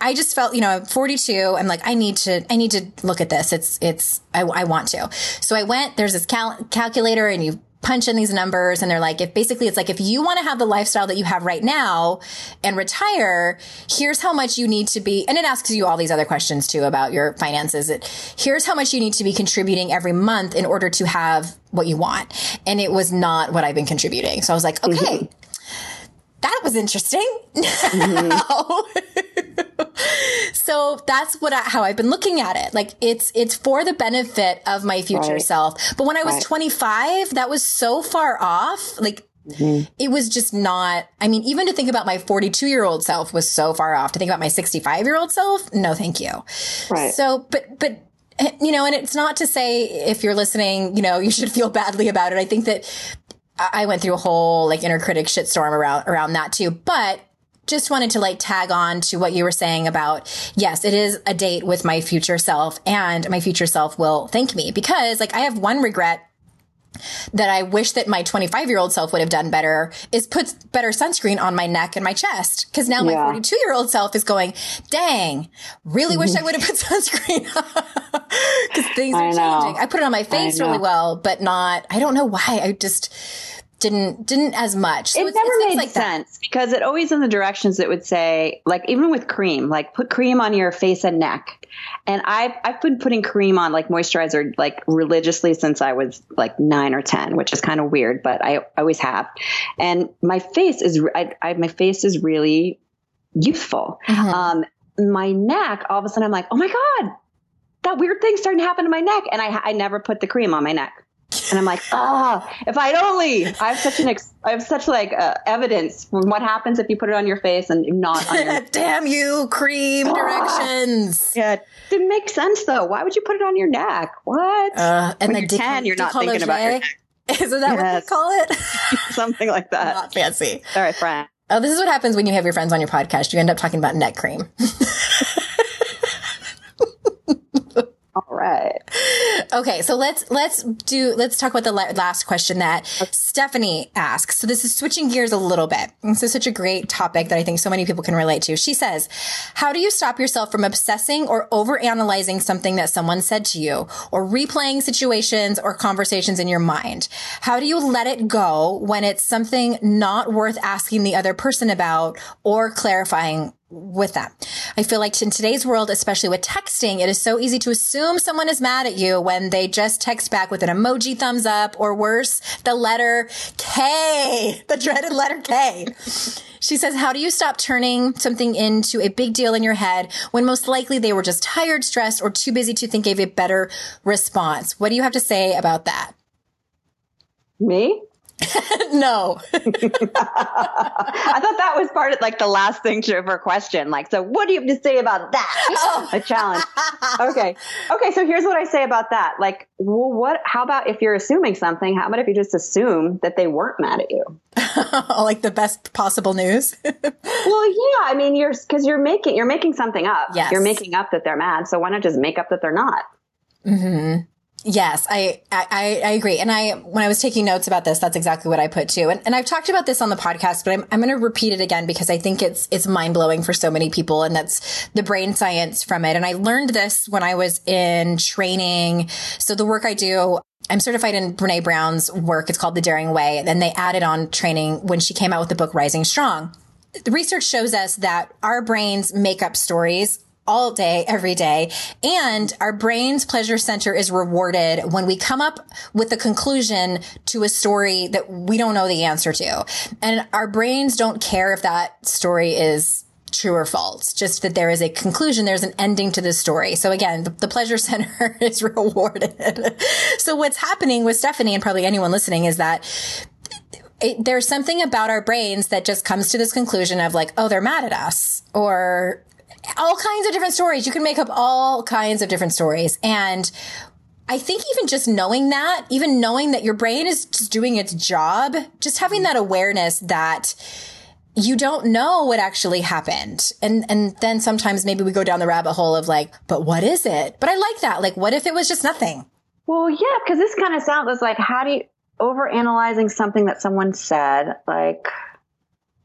I just felt, you know, I'm 42. I'm like, I need to, I need to look at this. It's, it's, I, I want to. So I went, there's this cal- calculator and you punch in these numbers and they're like, if basically it's like, if you want to have the lifestyle that you have right now and retire, here's how much you need to be. And it asks you all these other questions too about your finances. It, here's how much you need to be contributing every month in order to have what you want. And it was not what I've been contributing. So I was like, okay. Mm-hmm that was interesting. Mm-hmm. so that's what I, how I've been looking at it. Like it's it's for the benefit of my future right. self. But when I was right. 25, that was so far off. Like Mm-hmm. It was just not, I mean, even to think about my 42 year old self was so far off. To think about my 65 year old self, no, thank you. Right. So, but, but, you know, and it's not to say if you're listening, you know, you should feel badly about it. I think that I went through a whole like inner critic shitstorm around around that too. But just wanted to like tag on to what you were saying about yes, it is a date with my future self and my future self will thank me because like I have one regret that I wish that my 25 year old self would have done better is put better sunscreen on my neck and my chest. Cause now my 42 year old self is going, dang, really wish I would have put sunscreen on. Cause things are changing. I put it on my face really well, but not, I don't know why. I just, didn't didn't as much. So it never made like sense that. because it always in the directions it would say, like even with cream, like put cream on your face and neck. And I've I've been putting cream on like moisturizer like religiously since I was like nine or ten, which is kind of weird, but I always have. And my face is I, I my face is really youthful. Mm-hmm. Um, my neck, all of a sudden, I'm like, oh my god, that weird thing's starting to happen to my neck, and I I never put the cream on my neck. And I'm like, ah, oh, if I'd only, I have such an, ex- I have such like uh, evidence from what happens if you put it on your face and not on your. Damn you, cream oh. directions. Yeah, didn't make sense though. Why would you put it on your neck? What? Uh, and when you're ten, you're not thinking about your neck. Isn't that yes. what they call it? Something like that. Not fancy. All right, friend. Oh, this is what happens when you have your friends on your podcast. You end up talking about neck cream. All right. Okay, so let's let's do let's talk about the last question that Stephanie asks. So this is switching gears a little bit. This is such a great topic that I think so many people can relate to. She says, "How do you stop yourself from obsessing or overanalyzing something that someone said to you or replaying situations or conversations in your mind? How do you let it go when it's something not worth asking the other person about or clarifying with that. I feel like in today's world, especially with texting, it is so easy to assume someone is mad at you when they just text back with an emoji thumbs up or worse, the letter K, the dreaded letter K. She says, how do you stop turning something into a big deal in your head when most likely they were just tired, stressed, or too busy to think of a better response? What do you have to say about that? Me? no. I thought that was part of like the last thing to her question. Like, so what do you have to say about that? Oh. A challenge. Okay. Okay. So here's what I say about that. Like, well, what, how about if you're assuming something? How about if you just assume that they weren't mad at you? like the best possible news. well, yeah. I mean, you're, cause you're making, you're making something up. Yes. You're making up that they're mad. So why not just make up that they're not? Mm-hmm. Yes, I, I, I agree. And I, when I was taking notes about this, that's exactly what I put too. And, and I've talked about this on the podcast, but I'm, I'm going to repeat it again because I think it's, it's mind blowing for so many people. And that's the brain science from it. And I learned this when I was in training. So the work I do, I'm certified in Brene Brown's work. It's called The Daring Way. And then they added on training when she came out with the book Rising Strong. The research shows us that our brains make up stories all day, every day. And our brain's pleasure center is rewarded when we come up with the conclusion to a story that we don't know the answer to. And our brains don't care if that story is true or false, just that there is a conclusion, there's an ending to the story. So again, the, the pleasure center is rewarded. so what's happening with Stephanie and probably anyone listening is that it, there's something about our brains that just comes to this conclusion of like, oh, they're mad at us or all kinds of different stories. You can make up all kinds of different stories. And I think even just knowing that, even knowing that your brain is just doing its job, just having that awareness that you don't know what actually happened. And, and then sometimes maybe we go down the rabbit hole of like, but what is it? But I like that. Like, what if it was just nothing? Well, yeah, because this kind of sounds like, how do you, over analyzing something that someone said, like,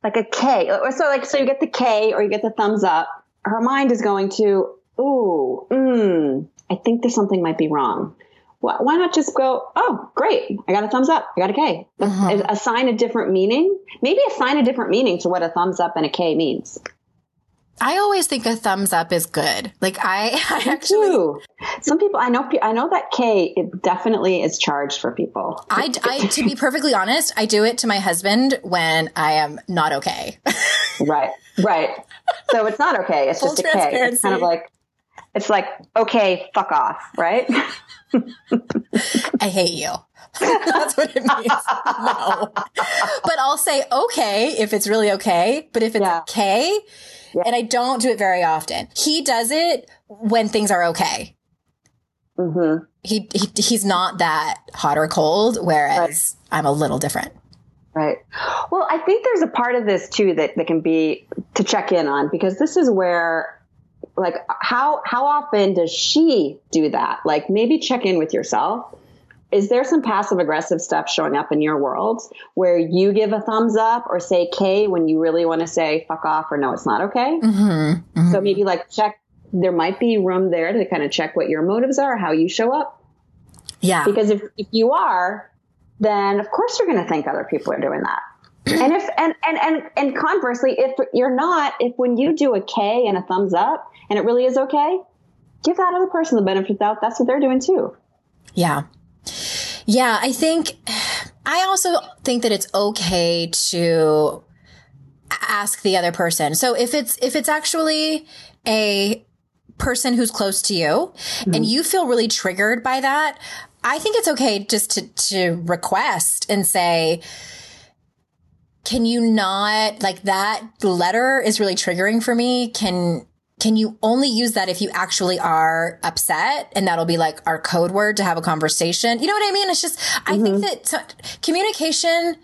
like a K. So like, so you get the K or you get the thumbs up. Her mind is going to, ooh, mm, I think there's something might be wrong. Why not just go, oh, great. I got a thumbs up. I got a K. Uh-huh. Assign a different meaning. Maybe assign a different meaning to what a thumbs up and a K means. I always think a thumbs up is good. Like I, I actually, too. some people I know, I know that K it definitely is charged for people. I, I, to be perfectly honest, I do it to my husband when I am not okay. right, right. So it's not okay. It's Full just a K. It's kind of like, it's like okay, fuck off, right? I hate you. That's what it means. no. But I'll say okay if it's really okay. But if it's yeah. okay, yeah. and I don't do it very often, he does it when things are okay. Mm-hmm. He, he he's not that hot or cold, whereas right. I'm a little different. Right. Well, I think there's a part of this too that, that can be to check in on because this is where like how how often does she do that? Like maybe check in with yourself. Is there some passive aggressive stuff showing up in your world where you give a thumbs up or say K when you really want to say fuck off or no, it's not okay? Mm-hmm, mm-hmm. So maybe like check. There might be room there to kind of check what your motives are, how you show up. Yeah. Because if, if you are, then of course you're going to think other people are doing that. And if and, and and and conversely if you're not if when you do a k and a thumbs up and it really is okay give that other person the benefit of the doubt. That's what they're doing too. Yeah. Yeah i think i also think that it's okay to ask the other person. So if it's if it's actually a person who's close to you mm-hmm. and you feel really triggered by that i think it's okay just to to request and say can you not like that letter is really triggering for me? Can can you only use that if you actually are upset and that'll be like our code word to have a conversation? You know what I mean? It's just mm-hmm. I think mm-hmm. that so, communication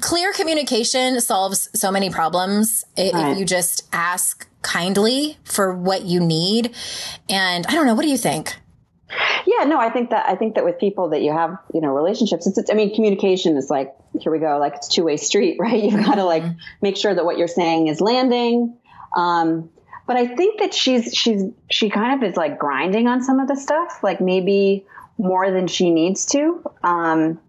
clear communication solves so many problems right. if you just ask kindly for what you need. And I don't know, what do you think? Yeah, no, I think that I think that with people that you have, you know, relationships, it's, it's I mean, communication is like here we go, like it's two way street, right? You've got to like mm-hmm. make sure that what you're saying is landing. Um, but I think that she's she's she kind of is like grinding on some of the stuff, like maybe more than she needs to. Um,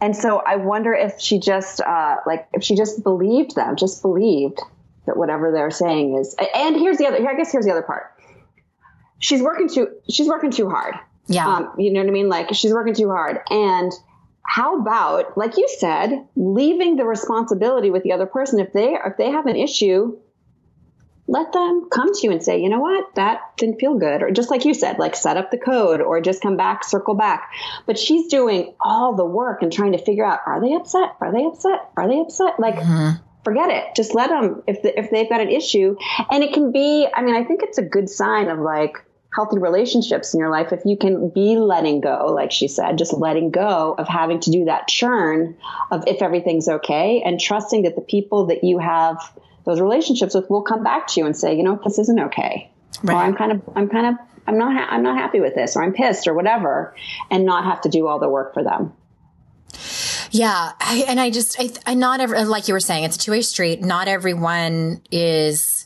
and so I wonder if she just uh, like if she just believed them, just believed that whatever they're saying is. And here's the other. I guess here's the other part she's working too she's working too hard. Yeah. Um, you know what I mean? Like she's working too hard. And how about, like you said, leaving the responsibility with the other person? If they if they have an issue, let them come to you and say, you know what, that didn't feel good. Or just like you said, like set up the code or just come back, circle back. But she's doing all the work and trying to figure out, are they upset? Are they upset? Are they upset? Like, mm-hmm forget it. Just let them if the, if they've got an issue, and it can be. I mean, I think it's a good sign of like healthy relationships in your life if you can be letting go like she said just letting go of having to do that churn of if everything's okay and trusting that the people that you have those relationships with will come back to you and say you know this isn't okay. Right. or i'm kind of i'm kind of i'm not ha- i'm not happy with this or i'm pissed or whatever and not have to do all the work for them. Yeah I, and i just I, I not ever like you were saying it's a two-way street. Not everyone is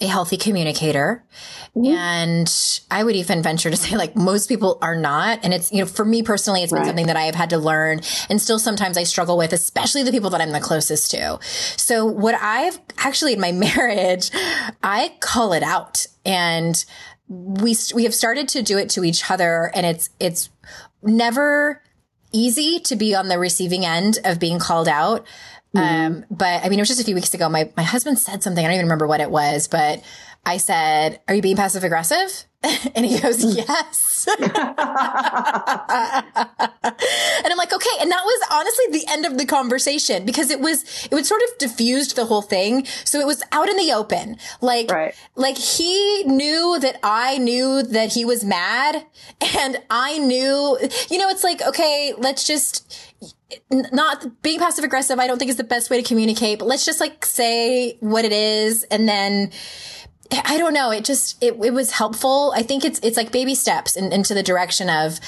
a healthy communicator. Mm-hmm. And I would even venture to say like most people are not. And it's, you know, for me personally, it's been right. something that I have had to learn and still sometimes I struggle with, especially the people that I'm the closest to. So what I've actually in my marriage, I call it out and we, we have started to do it to each other and it's, it's never easy to be on the receiving end of being called out. Mm-hmm. Um, but I mean, it was just a few weeks ago. My, my husband said something. I don't even remember what it was, but I said, are you being passive aggressive? and he goes, yes. and I'm like, okay. And that was honestly the end of the conversation because it was, it was sort of diffused the whole thing. So it was out in the open. Like, right. like he knew that I knew that he was mad and I knew, you know, it's like, okay, let's just, not being passive aggressive, I don't think is the best way to communicate, but let's just like say what it is and then I don't know. It just it, it was helpful. I think it's it's like baby steps in, into the direction of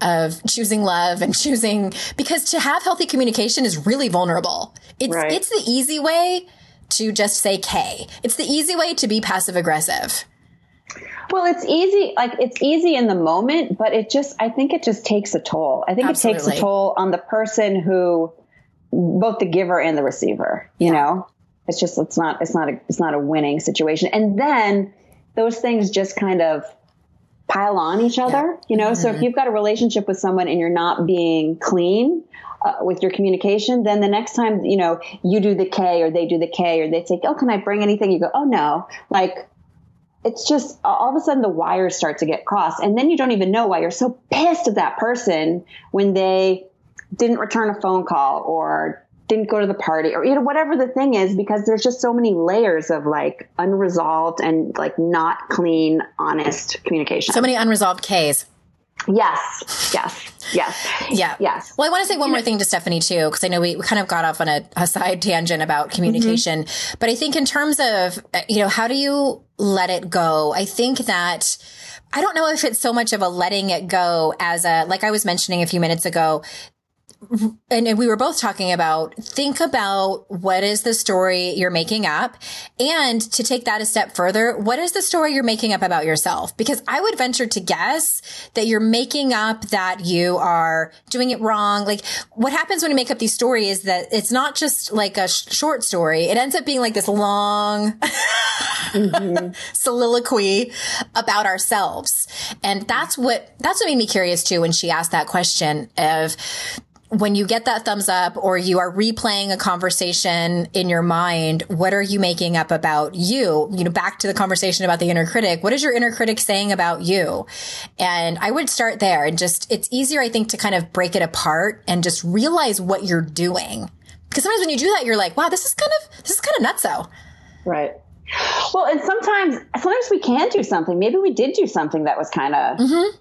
of choosing love and choosing because to have healthy communication is really vulnerable. It's right. it's the easy way to just say K. It's the easy way to be passive aggressive. Well, it's easy, like it's easy in the moment, but it just, I think it just takes a toll. I think Absolutely. it takes a toll on the person who, both the giver and the receiver, you yeah. know? It's just, it's not, it's not a, it's not a winning situation. And then those things just kind of pile on each other, yeah. you know? Mm-hmm. So if mm-hmm. you've got a relationship with someone and you're not being clean, uh, with your communication, then the next time, you know, you do the K or they do the K or they say, Oh, can I bring anything? You go, Oh no. Like, it's just all of a sudden the wires start to get crossed. And then you don't even know why you're so pissed at that person when they didn't return a phone call or didn't go to the party or you know whatever the thing is because there's just so many layers of like unresolved and like not clean honest communication so many unresolved k's Yes, yes, yes, yeah, yes. Well, I want to say one more thing to Stephanie too, because I know we kind of got off on a, a side tangent about communication, mm-hmm. but I think in terms of you know how do you let it go? I think that. I don't know if it's so much of a letting it go as a, like I was mentioning a few minutes ago, and we were both talking about think about what is the story you're making up. And to take that a step further what is the story you're making up about yourself? Because i would venture to guess that you're making up that you are doing it wrong. Like what happens when you make up these stories is that it's not just like a sh- short story. It ends up being like this long mm-hmm. soliloquy about ourselves. And that's what that's what made me curious too when she asked that question of when you get that thumbs up or you are replaying a conversation in your mind, what are you making up about you? You know, back to the conversation about the inner critic. What is your inner critic saying about you? And I would start there and just, it's easier, I think, to kind of break it apart and just realize what you're doing. Because sometimes when you do that, you're like, wow, this is kind of, this is kind of nutso. Right. Well, and sometimes, sometimes we can do something. Maybe we did do something that was kind of, mm-hmm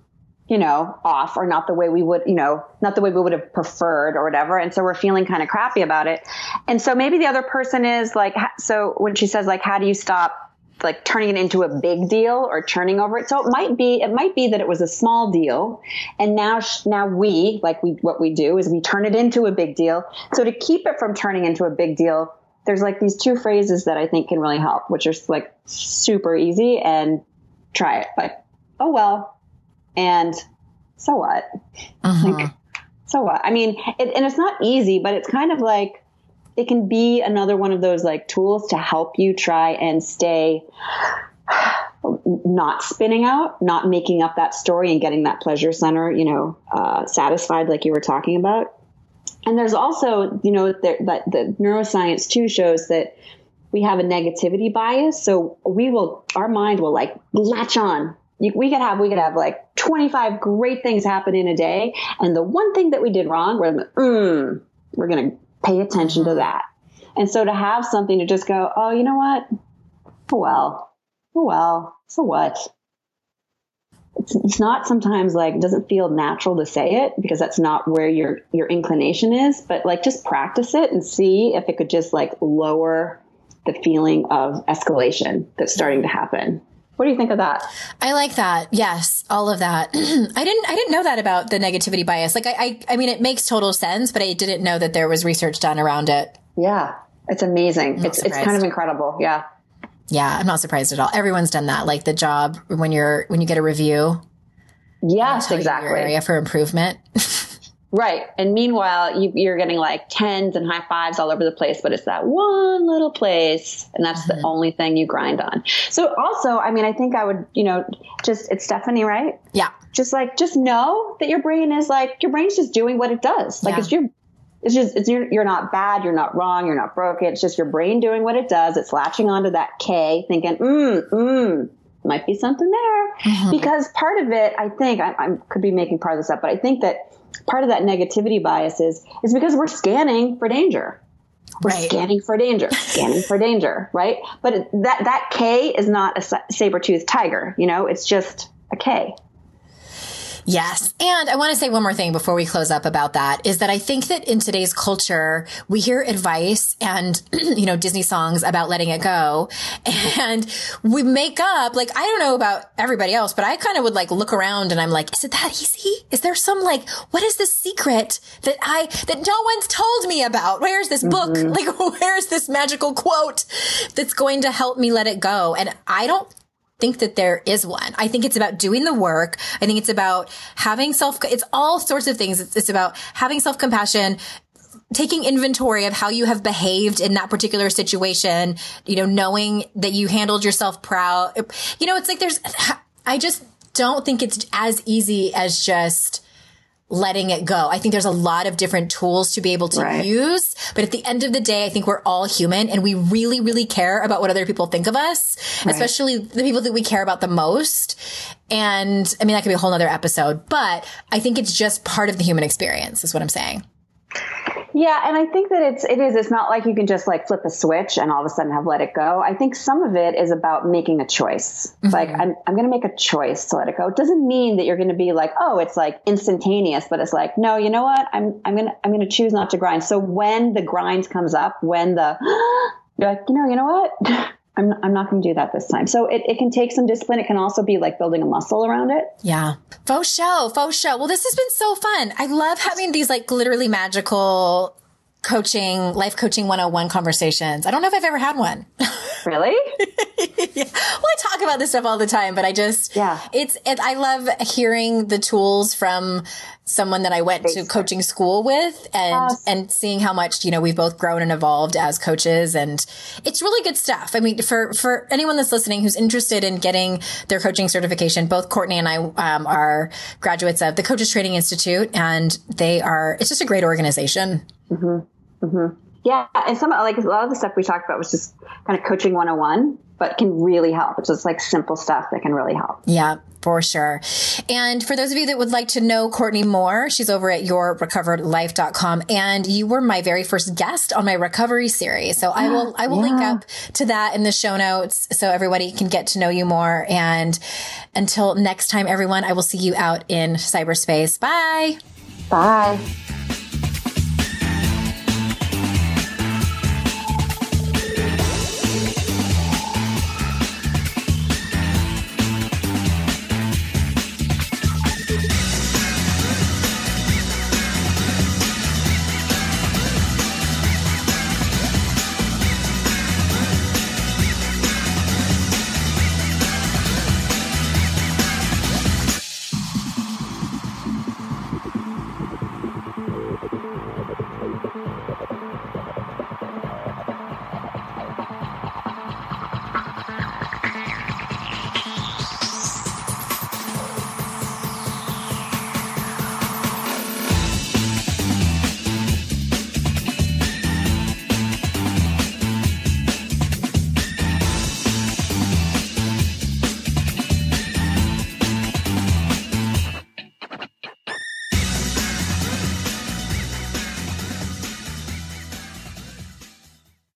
you know, off or not the way we would, you know, not the way we would have preferred or whatever. And so we're feeling kind of crappy about it. And so maybe the other person is like, so when she says like, how do you stop like turning it into a big deal or churning over it? So it might be, it might be that it was a small deal. And now, now we, like we, what we do is we turn it into a big deal. So to keep it from turning into a big deal, there's like these two phrases that I think can really help, which are like super easy and try it. Like, oh well, and so what? Uh-huh. Like, so what? I mean, it, and it's not easy, but it's kind of like it can be another one of those like tools to help you try and stay not spinning out, not making up that story and getting that pleasure center, you know, uh, satisfied like you were talking about. And there's also, you know, there, that the neuroscience too shows that we have a negativity bias. So we will, our mind will like latch on you, we could have we could have like 25 great things happen in a day and the one thing that we did wrong we're like, mm, we're going to pay attention to that. And so to have something to just go oh you know what? Oh well. Oh well. So what? It's, it's not sometimes like it doesn't feel natural to say it because that's not where your your inclination is but like just practice it and see if it could just like lower the feeling of escalation that's starting to happen what do you think of that? I like that. Yes, all of that. I didn't. I didn't know that about the negativity bias. Like, I, I, I mean, it makes total sense, but I didn't know that there was research done around it. Yeah, it's amazing. It's surprised. it's kind of incredible. Yeah. Yeah, I'm not surprised at all. Everyone's done that. Like the job when you're when you get a review. Yes, exactly. area for improvement. Right. And meanwhile, you, are getting like tens and high fives all over the place, but it's that one little place. And that's mm-hmm. the only thing you grind on. So also, I mean, I think I would, you know, just, it's Stephanie, right? Yeah. Just like, just know that your brain is like, your brain's just doing what it does. Like yeah. it's your, it's just, it's, you're, you're not bad. You're not wrong. You're not broken. It's just your brain doing what it does. It's latching onto that K thinking, mm, mm, might be something there. Mm-hmm. Because part of it, I think, I, I could be making part of this up, but I think that part of that negativity bias is, is because we're scanning for danger. We're right. scanning for danger, scanning for danger, right? But that, that K is not a saber toothed tiger, you know, it's just a K. Yes. And I want to say one more thing before we close up about that is that I think that in today's culture, we hear advice and, you know, Disney songs about letting it go. And we make up, like, I don't know about everybody else, but I kind of would like look around and I'm like, is it that easy? Is there some like, what is the secret that I, that no one's told me about? Where's this book? Mm-hmm. Like, where's this magical quote that's going to help me let it go? And I don't think that there is one. I think it's about doing the work. I think it's about having self, it's all sorts of things. It's, it's about having self compassion, taking inventory of how you have behaved in that particular situation, you know, knowing that you handled yourself proud. You know, it's like there's, I just don't think it's as easy as just, letting it go. I think there's a lot of different tools to be able to right. use. But at the end of the day, I think we're all human and we really, really care about what other people think of us, right. especially the people that we care about the most. And I mean, that could be a whole nother episode, but I think it's just part of the human experience is what I'm saying. Yeah, and I think that it's it is it's not like you can just like flip a switch and all of a sudden have let it go. I think some of it is about making a choice. Mm-hmm. Like I'm I'm going to make a choice to let it go. It doesn't mean that you're going to be like, "Oh, it's like instantaneous," but it's like, "No, you know what? I'm I'm going to I'm going to choose not to grind." So when the grind comes up, when the you're like, "You know, you know what? I'm, I'm not going to do that this time. So it, it can take some discipline. It can also be like building a muscle around it. Yeah. Faux show, faux show. Well, this has been so fun. I love having these like literally magical coaching, life coaching 101 conversations. I don't know if I've ever had one. Really? yeah. Well, I talk about this stuff all the time, but I just, yeah, it's, it, I love hearing the tools from someone that I went to coaching school with and, yes. and seeing how much, you know, we've both grown and evolved as coaches. And it's really good stuff. I mean, for, for anyone that's listening who's interested in getting their coaching certification, both Courtney and I, um, are graduates of the Coaches Training Institute and they are, it's just a great organization. Mm-hmm. Mm-hmm. Yeah, and some like a lot of the stuff we talked about was just kind of coaching 101, but can really help. It's just like simple stuff that can really help. Yeah, for sure. And for those of you that would like to know Courtney more, she's over at yourrecoveredlife.com and you were my very first guest on my recovery series. So I will I will yeah. link up to that in the show notes so everybody can get to know you more and until next time everyone, I will see you out in cyberspace. Bye. Bye.